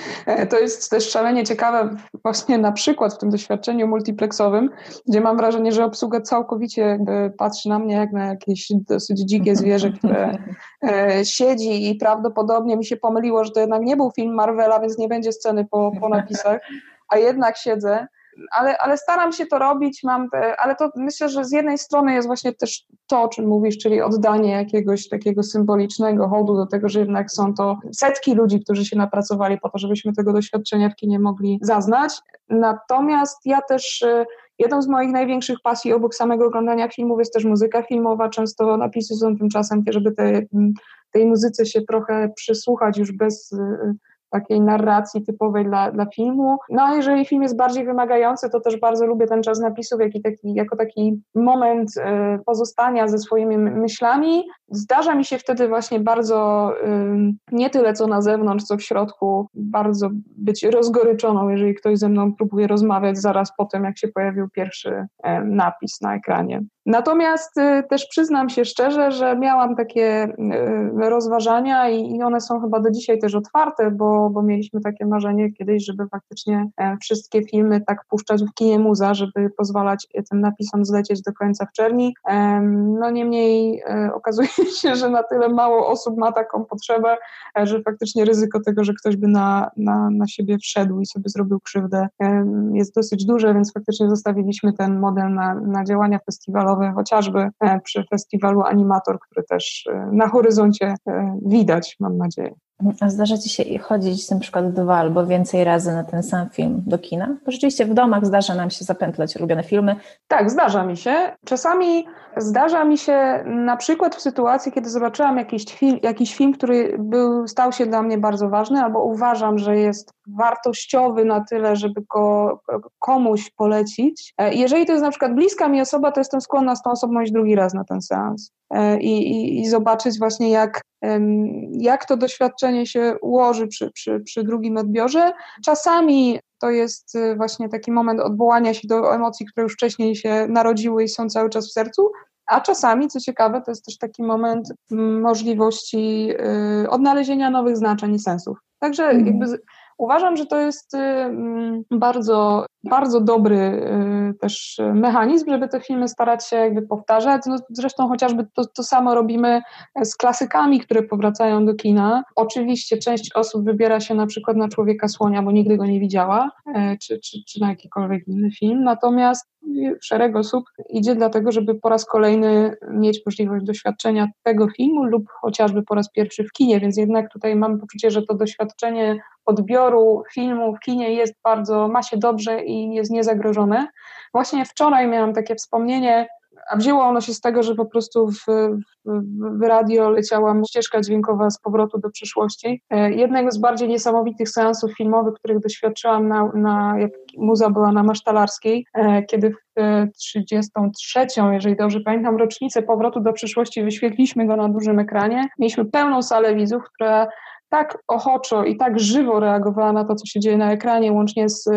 To jest też szalenie ciekawe właśnie na przykład w tym doświadczeniu multiplexowym, gdzie mam wrażenie, że obsługa całkowicie jakby patrzy na mnie jak na jakieś dosyć dzikie zwierzę, które e, siedzi i prawdopodobnie mi się pomyliło, że to jednak nie był film Marvela, więc nie będzie sceny po, po napisach, a jednak siedzę. Ale, ale staram się to robić, mam te, ale to myślę, że z jednej strony jest właśnie też to, o czym mówisz, czyli oddanie jakiegoś takiego symbolicznego hołdu do tego, że jednak są to setki ludzi, którzy się napracowali po to, żebyśmy tego doświadczenia w kinie mogli zaznać. Natomiast ja też e, jedną z moich największych pasji obok samego oglądania filmów jest też muzyka filmowa. Często napisy są tymczasem, żeby te, tej muzyce się trochę przysłuchać już bez takiej narracji typowej dla, dla filmu. No a jeżeli film jest bardziej wymagający, to też bardzo lubię ten czas napisów jako taki, jako taki moment y, pozostania ze swoimi myślami. Zdarza mi się wtedy właśnie bardzo, y, nie tyle co na zewnątrz, co w środku, bardzo być rozgoryczoną, jeżeli ktoś ze mną próbuje rozmawiać zaraz po tym, jak się pojawił pierwszy y, napis na ekranie. Natomiast y, też przyznam się szczerze, że miałam takie y, rozważania i one są chyba do dzisiaj też otwarte, bo, bo mieliśmy takie marzenie kiedyś, żeby faktycznie e, wszystkie filmy tak puszczać w kinie muza, żeby pozwalać tym napisom zlecieć do końca w czerni. No niemniej e, okazuje *laughs* się, że na tyle mało osób ma taką potrzebę, e, że faktycznie ryzyko tego, że ktoś by na, na, na siebie wszedł i sobie zrobił krzywdę jest dosyć duże, więc faktycznie zostawiliśmy ten model na, na działania festiwalowe chociażby e, przy festiwalu Animator, który też e, na horyzoncie e, widać, mam nadzieję. A zdarza Ci się chodzić na przykład dwa albo więcej razy na ten sam film do kina? Bo rzeczywiście w domach zdarza nam się zapętlać ulubione filmy. Tak, zdarza mi się. Czasami zdarza mi się na przykład w sytuacji, kiedy zobaczyłam jakiś film, jakiś film który był, stał się dla mnie bardzo ważny, albo uważam, że jest wartościowy na tyle, żeby go komuś polecić. Jeżeli to jest na przykład bliska mi osoba, to jestem skłonna z tą osobą iść drugi raz na ten seans. E, i, i, i zobaczyć właśnie, jak, jak to doświadczenie się ułoży przy, przy, przy drugim odbiorze. Czasami to jest y, właśnie taki moment odwołania się do emocji, które już wcześniej się narodziły i są cały czas w sercu, a czasami, co ciekawe, to jest też taki moment możliwości y, odnalezienia nowych znaczeń i sensów. Także mm. jakby Uważam, że to jest y, mm, bardzo, bardzo dobry też mechanizm, żeby te filmy starać się jakby powtarzać. No, zresztą chociażby to, to samo robimy z klasykami, które powracają do kina. Oczywiście część osób wybiera się na przykład na Człowieka Słonia, bo nigdy go nie widziała, e, czy, czy, czy na jakikolwiek inny film. Natomiast szereg osób idzie dlatego, żeby po raz kolejny mieć możliwość doświadczenia tego filmu lub chociażby po raz pierwszy w kinie, więc jednak tutaj mam poczucie, że to doświadczenie odbioru filmu w kinie jest bardzo, ma się dobrze i jest niezagrożone. Właśnie wczoraj miałam takie wspomnienie, a wzięło ono się z tego, że po prostu w, w, w radio leciała ścieżka dźwiękowa z powrotu do przyszłości. E, jednego z bardziej niesamowitych seansów filmowych, których doświadczyłam na, na jak muza była na Masztalarskiej, e, kiedy w 33, jeżeli dobrze pamiętam, rocznicę powrotu do przyszłości wyświetliliśmy go na dużym ekranie. Mieliśmy pełną salę widzów, która tak ochoczo i tak żywo reagowała na to, co się dzieje na ekranie, łącznie z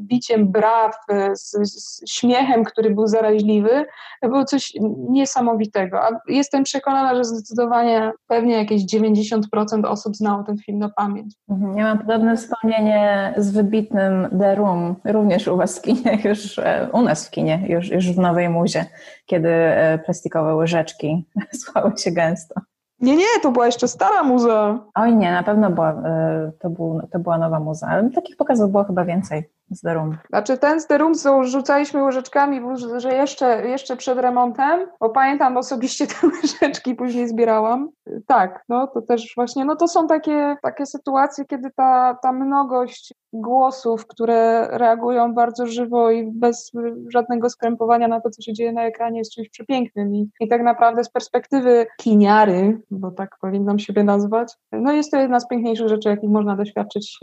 biciem braw, z, z, śmiechem, który był zaraźliwy, to było coś niesamowitego. A jestem przekonana, że zdecydowanie pewnie jakieś 90% osób znało ten film na pamięć. Mhm. Ja mam podobne wspomnienie z wybitnym The Room, również u Was w kinie, już e, u nas w kinie, już, już w Nowej Muzie, kiedy e, plastikowe łyżeczki *laughs* słuchały się gęsto. Nie, nie, to była jeszcze stara muza. Oj nie, na pewno była, e, to, był, to była nowa muza, ale takich pokazów było chyba więcej z The Room. Znaczy ten z The Room, co rzucaliśmy łyżeczkami, że jeszcze, jeszcze przed remontem, bo pamiętam osobiście *laughs* te łyżeczki później zbierałam. Tak, no to też właśnie, no to są takie, takie sytuacje, kiedy ta, ta mnogość głosów, które reagują bardzo żywo i bez żadnego skrępowania na to, co się dzieje na ekranie, jest czymś przepięknym. I, i tak naprawdę z perspektywy kiniary, bo tak powinnam siebie nazwać, no jest to jedna z piękniejszych rzeczy, jakich można doświadczyć,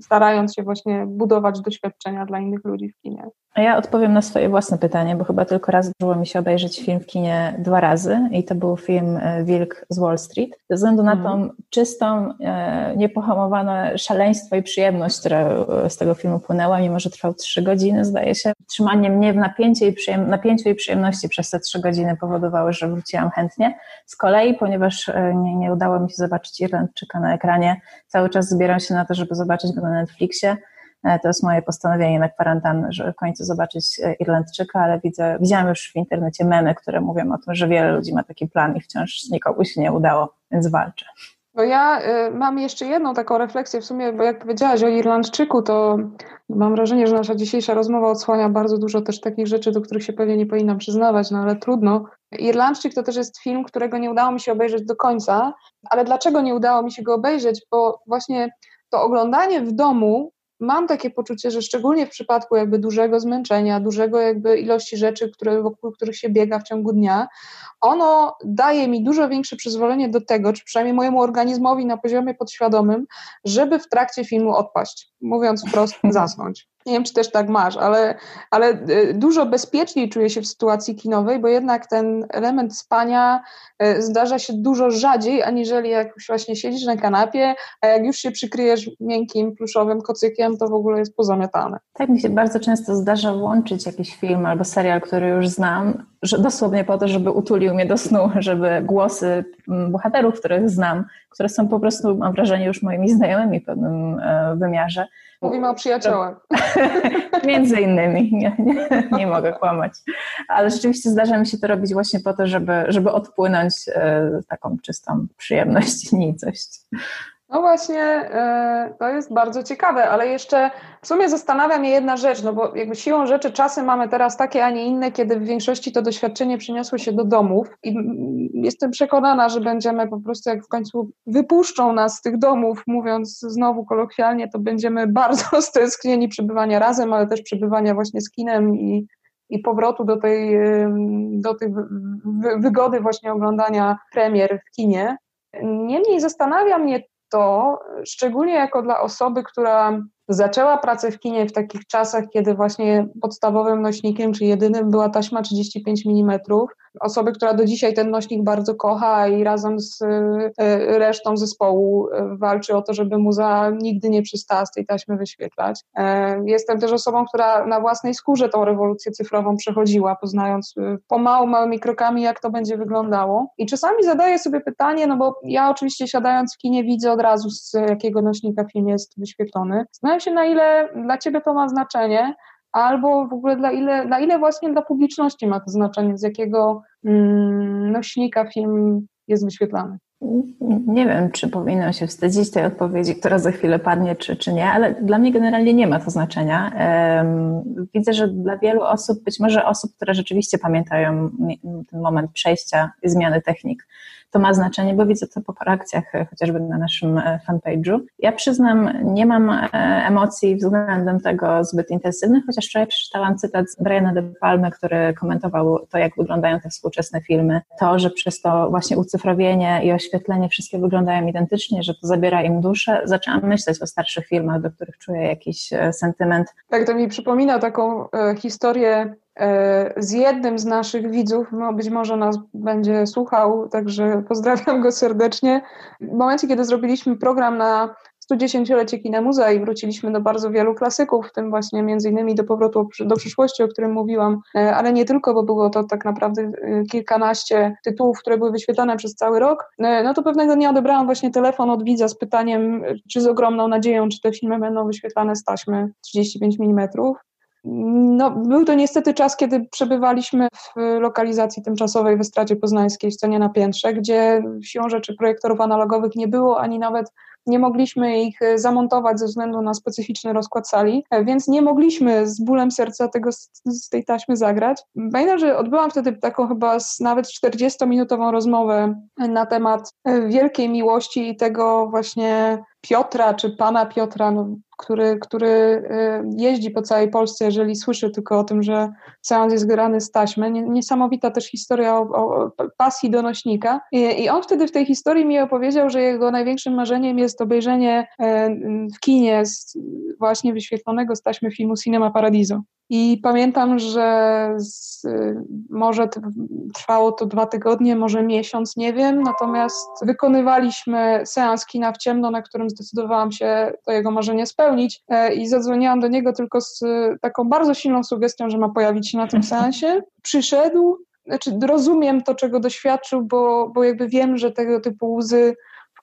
starając się właśnie budować doświadczenia dla innych ludzi w kinie. A ja odpowiem na swoje własne pytanie, bo chyba tylko raz zdarzyło mi się obejrzeć film w kinie dwa razy i to był film e, Wilk z Wall Street. Ze względu na tą mm. czystą, e, niepohamowane szaleństwo i przyjemność, która e, z tego filmu płynęła, mimo że trwał trzy godziny, zdaje się. Trzymanie mnie w napięciu i, przyjem- napięciu i przyjemności przez te trzy godziny powodowało, że wróciłam chętnie. Z kolei, ponieważ nie, nie udało mi się zobaczyć Irlandczyka na ekranie, cały czas zbieram się na to, żeby zobaczyć go na Netflixie to jest moje postanowienie na kwarantannę, żeby w końcu zobaczyć e, Irlandczyka, ale widzę, widziałam już w internecie memy, które mówią o tym, że wiele ludzi ma taki plan i wciąż nikomu się nie udało, więc walczę. No ja y, mam jeszcze jedną taką refleksję w sumie, bo jak powiedziałaś o Irlandczyku, to mam wrażenie, że nasza dzisiejsza rozmowa odsłania bardzo dużo też takich rzeczy, do których się pewnie nie powinnam przyznawać, no ale trudno. Irlandczyk to też jest film, którego nie udało mi się obejrzeć do końca, ale dlaczego nie udało mi się go obejrzeć? Bo właśnie to oglądanie w domu mam takie poczucie, że szczególnie w przypadku jakby dużego zmęczenia, dużego jakby ilości rzeczy, które, wokół których się biega w ciągu dnia, ono daje mi dużo większe przyzwolenie do tego, czy przynajmniej mojemu organizmowi na poziomie podświadomym, żeby w trakcie filmu odpaść. Mówiąc wprost, *laughs* zasnąć. Nie wiem, czy też tak masz, ale, ale e, dużo bezpieczniej czuję się w sytuacji kinowej, bo jednak ten element spania e, zdarza się dużo rzadziej, aniżeli jak już właśnie siedzisz na kanapie, a jak już się przykryjesz miękkim, pluszowym kocykiem, to w ogóle jest pozamiatane. Tak mi się bardzo często zdarza włączyć jakiś film albo serial, który już znam, że dosłownie po to, żeby utulił mnie do snu, żeby głosy mm, bohaterów, których znam, które są po prostu, mam wrażenie, już moimi znajomymi w pewnym e, wymiarze, Mówimy o przyjaciołach. *laughs* Między innymi, nie, nie, nie, mogę kłamać. Ale rzeczywiście zdarza mi się to robić właśnie po to, żeby, żeby odpłynąć e, taką czystą przyjemność i nicość. No właśnie, e, to jest bardzo ciekawe, ale jeszcze w sumie zastanawia mnie jedna rzecz, no bo jakby siłą rzeczy czasy mamy teraz takie, a nie inne, kiedy w większości to doświadczenie przyniosło się do domów i jestem przekonana, że będziemy po prostu, jak w końcu wypuszczą nas z tych domów, mówiąc znowu kolokwialnie, to będziemy *laughs* bardzo stęsknieni przebywania razem, ale też przebywania właśnie z kinem i, i powrotu do tej, do tej wygody właśnie oglądania premier w kinie. Niemniej zastanawia mnie to, szczególnie jako dla osoby, która zaczęła pracę w kinie w takich czasach, kiedy właśnie podstawowym nośnikiem, czy jedynym była taśma 35 mm. Osoby, która do dzisiaj ten nośnik bardzo kocha i razem z e, resztą zespołu e, walczy o to, żeby muza nigdy nie przestała z tej taśmy wyświetlać. E, jestem też osobą, która na własnej skórze tą rewolucję cyfrową przechodziła, poznając pomału, małymi krokami, jak to będzie wyglądało. I czasami zadaję sobie pytanie, no bo ja oczywiście siadając w kinie widzę od razu, z jakiego nośnika film jest wyświetlony. Zastanawiam się, na ile dla Ciebie to ma znaczenie, albo w ogóle dla ile, dla ile właśnie dla publiczności ma to znaczenie, z jakiego mm, nośnika film jest wyświetlany. Nie wiem, czy powinnam się wstydzić tej odpowiedzi, która za chwilę padnie, czy, czy nie, ale dla mnie generalnie nie ma to znaczenia. Widzę, że dla wielu osób, być może osób, które rzeczywiście pamiętają ten moment przejścia i zmiany technik, to ma znaczenie, bo widzę to po reakcjach e, chociażby na naszym e, fanpage'u. Ja przyznam, nie mam e, emocji względem tego zbyt intensywnych, chociaż wczoraj przeczytałam cytat z Briana De Palmy, który komentował to, jak wyglądają te współczesne filmy. To, że przez to właśnie ucyfrowienie i oświetlenie wszystkie wyglądają identycznie, że to zabiera im duszę. Zaczęłam myśleć o starszych filmach, do których czuję jakiś sentyment. Tak, to mi przypomina taką historię z jednym z naszych widzów, no być może nas będzie słuchał, także pozdrawiam go serdecznie. W momencie, kiedy zrobiliśmy program na 110-lecie Kina i wróciliśmy do bardzo wielu klasyków, w tym właśnie między innymi do powrotu do przyszłości, o którym mówiłam, e, ale nie tylko, bo było to tak naprawdę e, kilkanaście tytułów, które były wyświetlane przez cały rok, no to pewnego dnia odebrałam właśnie telefon od widza z pytaniem, czy z ogromną nadzieją, czy te filmy będą wyświetlane z taśmy 35 mm. No, był to niestety czas, kiedy przebywaliśmy w lokalizacji tymczasowej w Stracie Poznańskiej, w scenie na piętrze, gdzie siłą rzeczy projektorów analogowych nie było, ani nawet nie mogliśmy ich zamontować ze względu na specyficzny rozkład sali, więc nie mogliśmy z bólem serca tego z tej taśmy zagrać. Pamiętam, że odbyłam wtedy taką chyba nawet 40-minutową rozmowę na temat wielkiej miłości i tego właśnie Piotra czy pana Piotra, no, który, który y, jeździ po całej Polsce, jeżeli słyszy tylko o tym, że seans jest grany z taśmy. Niesamowita też historia o, o pasji do nośnika. I, I, on wtedy w tej historii mi opowiedział, że jego największym marzeniem jest obejrzenie e, w kinie z, właśnie wyświetlonego z taśmy filmu Cinema Paradiso. I pamiętam, że z, może trwało to dwa tygodnie, może miesiąc, nie wiem. Natomiast wykonywaliśmy seans kina w ciemno, na którym zdecydowałam się to jego marzenie spełnić. E, I zadzwoniłam do niego tylko z taką bardzo silną sugestią, że ma pojawić się na tym seansie. Przyszedł, znaczy rozumiem to, czego doświadczył, bo, bo jakby wiem, że tego typu łzy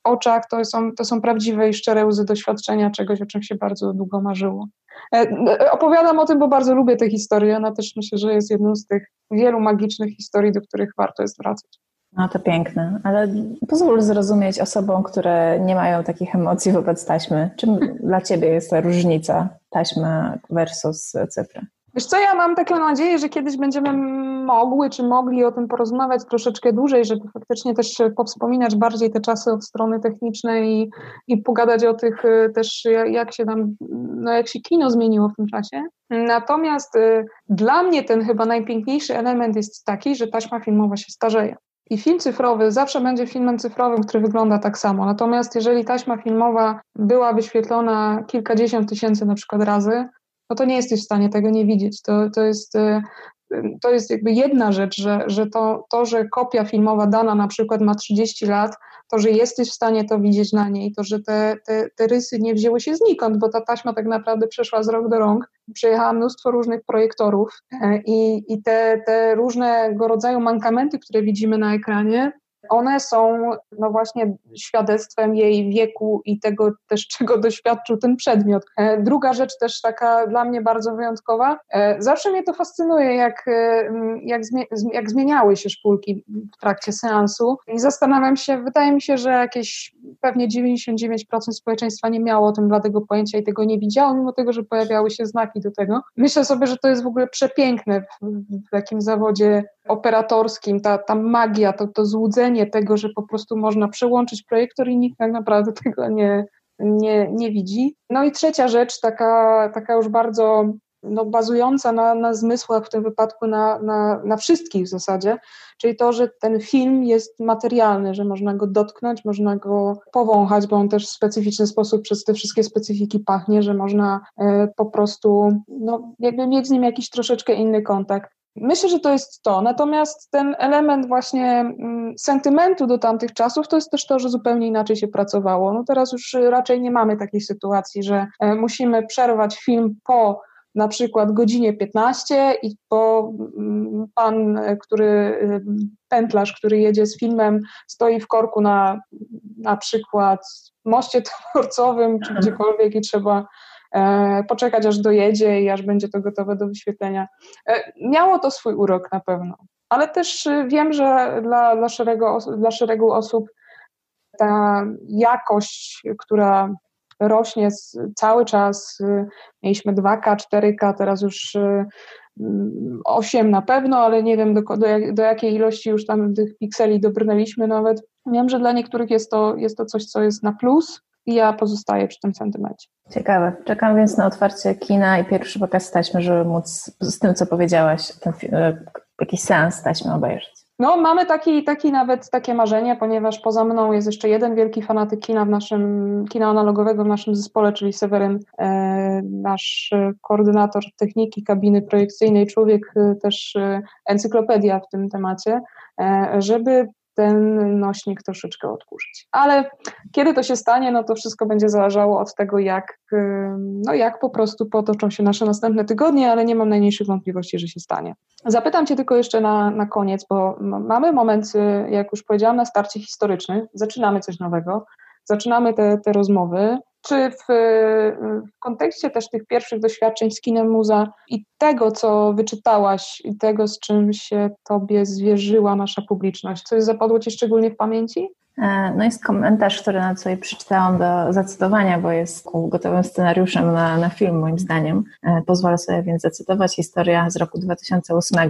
oczach to są, to są prawdziwe i szczere łzy doświadczenia czegoś, o czym się bardzo długo marzyło. E, e, opowiadam o tym, bo bardzo lubię tę historię. Ona też myślę, że jest jedną z tych wielu magicznych historii, do których warto jest wracać. No to piękne, ale pozwól zrozumieć osobom, które nie mają takich emocji wobec taśmy. Czym dla Ciebie jest ta różnica taśmy versus cyfry? Wiesz co, ja mam taką nadzieję, że kiedyś będziemy mogły, czy mogli o tym porozmawiać troszeczkę dłużej, żeby faktycznie też powspominać bardziej te czasy od strony technicznej i, i pogadać o tych y, też, jak się tam, no jak się kino zmieniło w tym czasie. Natomiast y, dla mnie ten chyba najpiękniejszy element jest taki, że taśma filmowa się starzeje. I film cyfrowy zawsze będzie filmem cyfrowym, który wygląda tak samo. Natomiast jeżeli taśma filmowa była wyświetlona kilkadziesiąt tysięcy na przykład razy, no to nie jesteś w stanie tego nie widzieć. To, to jest y, to jest jakby jedna rzecz, że, że to, to, że kopia filmowa dana na przykład ma 30 lat, to, że jesteś w stanie to widzieć na niej, to, że te, te, te rysy nie wzięły się znikąd, bo ta taśma tak naprawdę przeszła z rok do rąk, przejechała mnóstwo różnych projektorów e, i, i te, te różnego rodzaju mankamenty, które widzimy na ekranie, one są no właśnie świadectwem jej wieku i tego też, *laughs* czego doświadczył ten przedmiot. E, druga rzecz też taka dla mnie bardzo wyjątkowa. E, zawsze mnie to fascynuje, jak, e, jak, jak zmieniały się szpulki w trakcie seansu i zastanawiam się, wydaje mi się, że jakieś pewnie 99% społeczeństwa nie miało o tym bladego pojęcia i tego nie widziało, mimo tego, że pojawiały się znaki do tego. Myślę sobie, że to jest w ogóle przepiękne w, w takim zawodzie operatorskim, ta, ta magia, to, to złudzenie tego, że po prostu można przełączyć projektor i nikt tak naprawdę *laughs* tego nie, nie, nie widzi. No i trzecia rzecz, taka, taka już bardzo no, bazująca na, na zmysłach, w tym wypadku na, na, na wszystkich w zasadzie, czyli to, że ten film jest materialny, że można go dotknąć, można go powąchać, bo on też w specyficzny sposób przez te wszystkie specyfiki pachnie, że można e, po prostu no, jakby mieć z nim jakiś troszeczkę inny kontakt. Myślę, że to jest to. Natomiast ten element właśnie mm, sentymentu do tamtych czasów to jest też to, że zupełnie inaczej się pracowało. No teraz już raczej nie mamy takiej sytuacji, że e, musimy przerwać film po na przykład godzinie 15 i po mm, pan, e, który e, pętlarz, który jedzie z filmem, stoi w korku na na przykład moście *laughs* dworcowym czy gdziekolwiek i trzeba poczekać aż dojedzie i aż będzie to gotowe do wyświetlenia. E, miało to swój urok na pewno, ale też e, wiem, że dla, dla, szeregu, dla szeregu osób ta jakość, która rośnie cały czas, mieliśmy 2K, 4K, teraz już 8 na pewno, ale nie wiem do, do, do, jakiej ilości już tam tych pikseli dobrnęliśmy nawet. Wiem, że dla niektórych jest to, jest to coś, co jest na plus, i ja pozostaję przy tym sentymencie. Ciekawe. Czekam więc na otwarcie kina i pierwszy pokaz taśmy, żeby móc z tym, co powiedziałaś, ten, e, jakiś seans taśmy obejrzeć. No, mamy taki, taki nawet takie marzenie, ponieważ poza mną jest jeszcze jeden wielki fanatyk kina w naszym, kina analogowego w naszym zespole, czyli Seweryn, e, nasz koordynator techniki kabiny projekcyjnej, człowiek e, też e, encyklopedia w tym temacie, e, żeby ten nośnik troszeczkę odkurzyć. Ale kiedy to się stanie, no to wszystko będzie zależało od tego, jak, no jak po prostu potoczą się nasze następne tygodnie, ale nie mam najmniejszych wątpliwości, że się stanie. Zapytam Cię tylko jeszcze na, na koniec, bo mamy moment, y, jak już powiedziałam, na starcie historyczny, zaczynamy coś nowego, zaczynamy te, te rozmowy. Czy w, w, kontekście też tych pierwszych doświadczeń z kinem muza i tego, co wyczytałaś i tego, z czym się tobie zwierzyła nasza publiczność, coś zapadło ci szczególnie w pamięci? E, no jest komentarz, który na sobie przeczytałam do zacytowania, bo jest gotowym scenariuszem na, na film moim zdaniem. E, pozwolę sobie więc zacytować historia z roku 2008.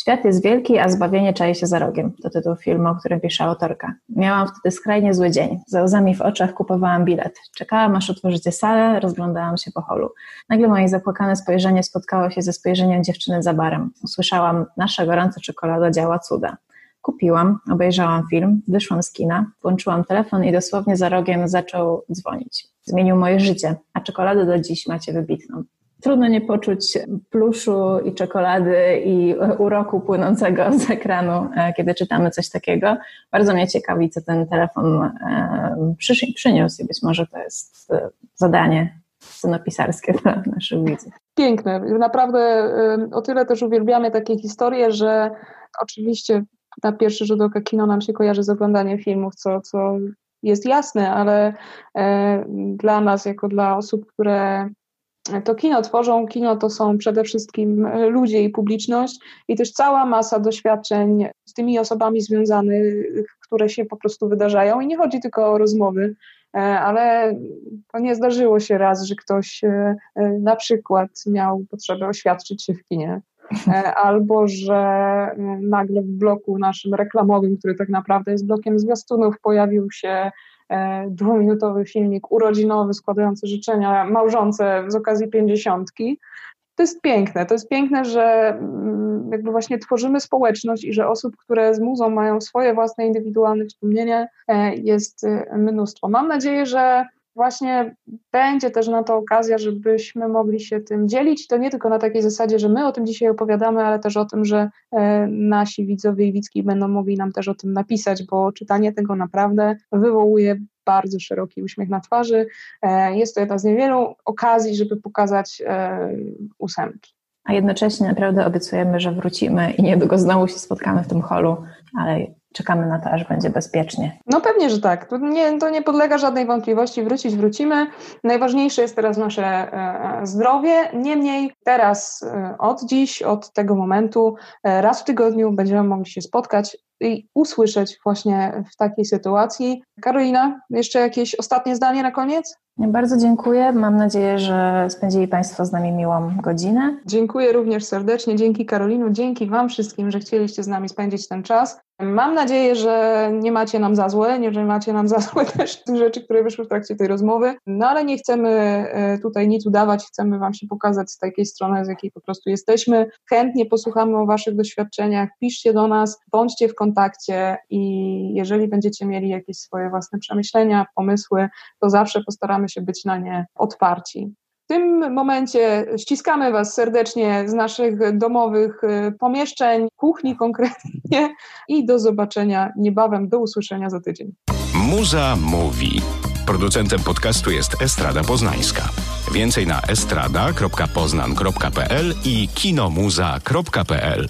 Świat jest wielki, a zbawienie czai się za rogiem. To tytuł filmu, o którym pisze autorka. Miałam wtedy skrajnie zły dzień. Za łzami w oczach kupowałam bilet. Czekałam, aż otworzycie salę, rozglądałam się po holu. Nagle moje zapłakane spojrzenie spotkało się ze spojrzeniem dziewczyny za barem. Usłyszałam, nasza gorąca czekolada działa cuda. Kupiłam, obejrzałam film, wyszłam z kina, włączyłam telefon i dosłownie za rogiem zaczął dzwonić. Zmienił moje życie, a czekoladę do dziś macie wybitną. Trudno nie poczuć pluszu i czekolady i uroku płynącego z ekranu, e, kiedy czytamy coś takiego. Bardzo mnie ciekawi, co ten telefon e, przyniósł i być może to jest e, zadanie scenopisarskie dla naszych widzów. Piękne. Naprawdę o tyle też uwielbiamy takie historie, że oczywiście na pierwszy rzut oka kino nam się kojarzy z oglądaniem filmów, co, co jest jasne, ale dla nas, jako dla osób, które to kino tworzą. Kino to są przede wszystkim e, ludzie i publiczność i też cała masa doświadczeń z tymi osobami związanych, które się po prostu wydarzają. I nie chodzi tylko o rozmowy, ale to nie zdarzyło się raz, że ktoś na przykład miał potrzebę oświadczyć się w kinie. *laughs* Albo że nagle w bloku naszym reklamowym, który tak naprawdę jest blokiem zwiastunów, pojawił się dwuminutowy filmik urodzinowy składający życzenia małżonce z okazji pięćdziesiątki to jest piękne. To jest piękne, że mm, jakby właśnie tworzymy społeczność i że osób, które z muzą mają swoje własne indywidualne wspomnienie, e, jest e, mnóstwo. Mam nadzieję, że właśnie będzie też na to okazja, żebyśmy mogli się tym dzielić. To nie tylko na takiej zasadzie, że my o tym dzisiaj opowiadamy, ale też o tym, że e, nasi widzowie i widzki będą mogli nam też o tym napisać, bo czytanie tego naprawdę wywołuje bardzo szeroki uśmiech na twarzy. E, jest to jedna z niewielu okazji, żeby pokazać e, ósemki. A jednocześnie naprawdę obiecujemy, że wrócimy i niedługo znowu się spotkamy w tym holu, ale czekamy na to, aż będzie bezpiecznie. No pewnie, że tak. To nie, to nie podlega żadnej wątpliwości. Wrócić wrócimy. Najważniejsze jest teraz nasze e, zdrowie. Niemniej teraz od dziś, od tego momentu, raz w tygodniu będziemy mogli się spotkać i usłyszeć właśnie w takiej sytuacji. Karolina, jeszcze jakieś ostatnie zdanie na koniec? Bardzo dziękuję. Mam nadzieję, że spędzili Państwo z nami miłą godzinę. Dziękuję również serdecznie. Dzięki Karolinu, dzięki Wam wszystkim, że chcieliście z nami spędzić ten czas. Mam nadzieję, że nie macie nam za złe, nie, że macie nam za *laughs* złe też tych rzeczy, które wyszły w trakcie tej rozmowy, no ale nie chcemy e, tutaj nic udawać, chcemy Wam się pokazać z takiej strony, z jakiej po prostu jesteśmy. Chętnie posłuchamy o Waszych doświadczeniach, piszcie do nas, bądźcie w kontakcie i jeżeli będziecie mieli jakieś swoje własne przemyślenia, pomysły, to zawsze postaramy się być na nie otwarci. W tym momencie ściskamy Was serdecznie z naszych domowych y, pomieszczeń, kuchni konkretnie i do zobaczenia niebawem, do usłyszenia za tydzień. Muza mówi. Producentem podcastu jest Estrada Poznańska. Więcej na estrada.poznan.pl i kinomuza.pl.